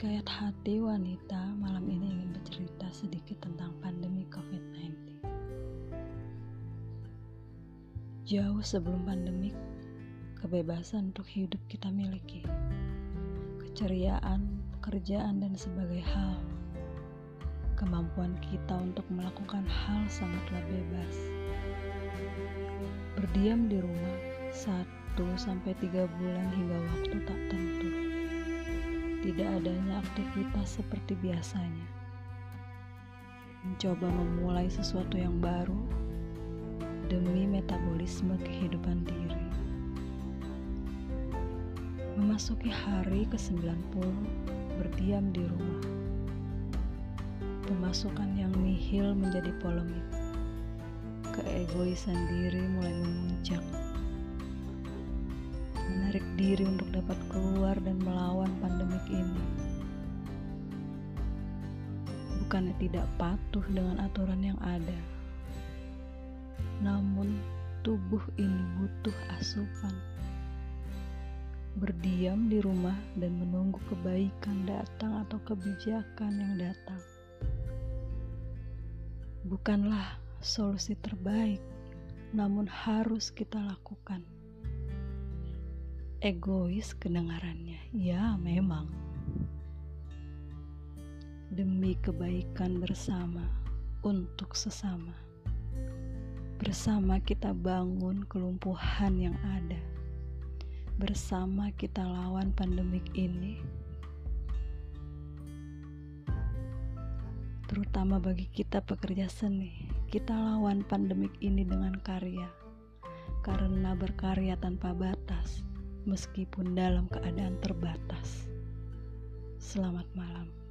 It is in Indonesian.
Hikayat hati wanita malam ini ingin bercerita sedikit tentang pandemi COVID-19. Jauh sebelum pandemik, kebebasan untuk hidup kita miliki. Keceriaan, pekerjaan, dan sebagai hal. Kemampuan kita untuk melakukan hal sangatlah bebas. Berdiam di rumah satu sampai tiga bulan hingga waktu tak tentu tidak adanya aktivitas seperti biasanya. Mencoba memulai sesuatu yang baru demi metabolisme kehidupan diri. Memasuki hari ke-90 berdiam di rumah. Pemasukan yang nihil menjadi polemik. Keegoisan diri mulai memuncak menarik diri untuk dapat keluar dan melawan Bukannya tidak patuh dengan aturan yang ada, namun tubuh ini butuh asupan. Berdiam di rumah dan menunggu kebaikan datang atau kebijakan yang datang bukanlah solusi terbaik, namun harus kita lakukan egois kedengarannya. Ya, memang. Demi kebaikan bersama untuk sesama. Bersama kita bangun kelumpuhan yang ada. Bersama kita lawan pandemik ini. Terutama bagi kita pekerja seni, kita lawan pandemik ini dengan karya. Karena berkarya tanpa batas meskipun dalam keadaan terbatas. Selamat malam.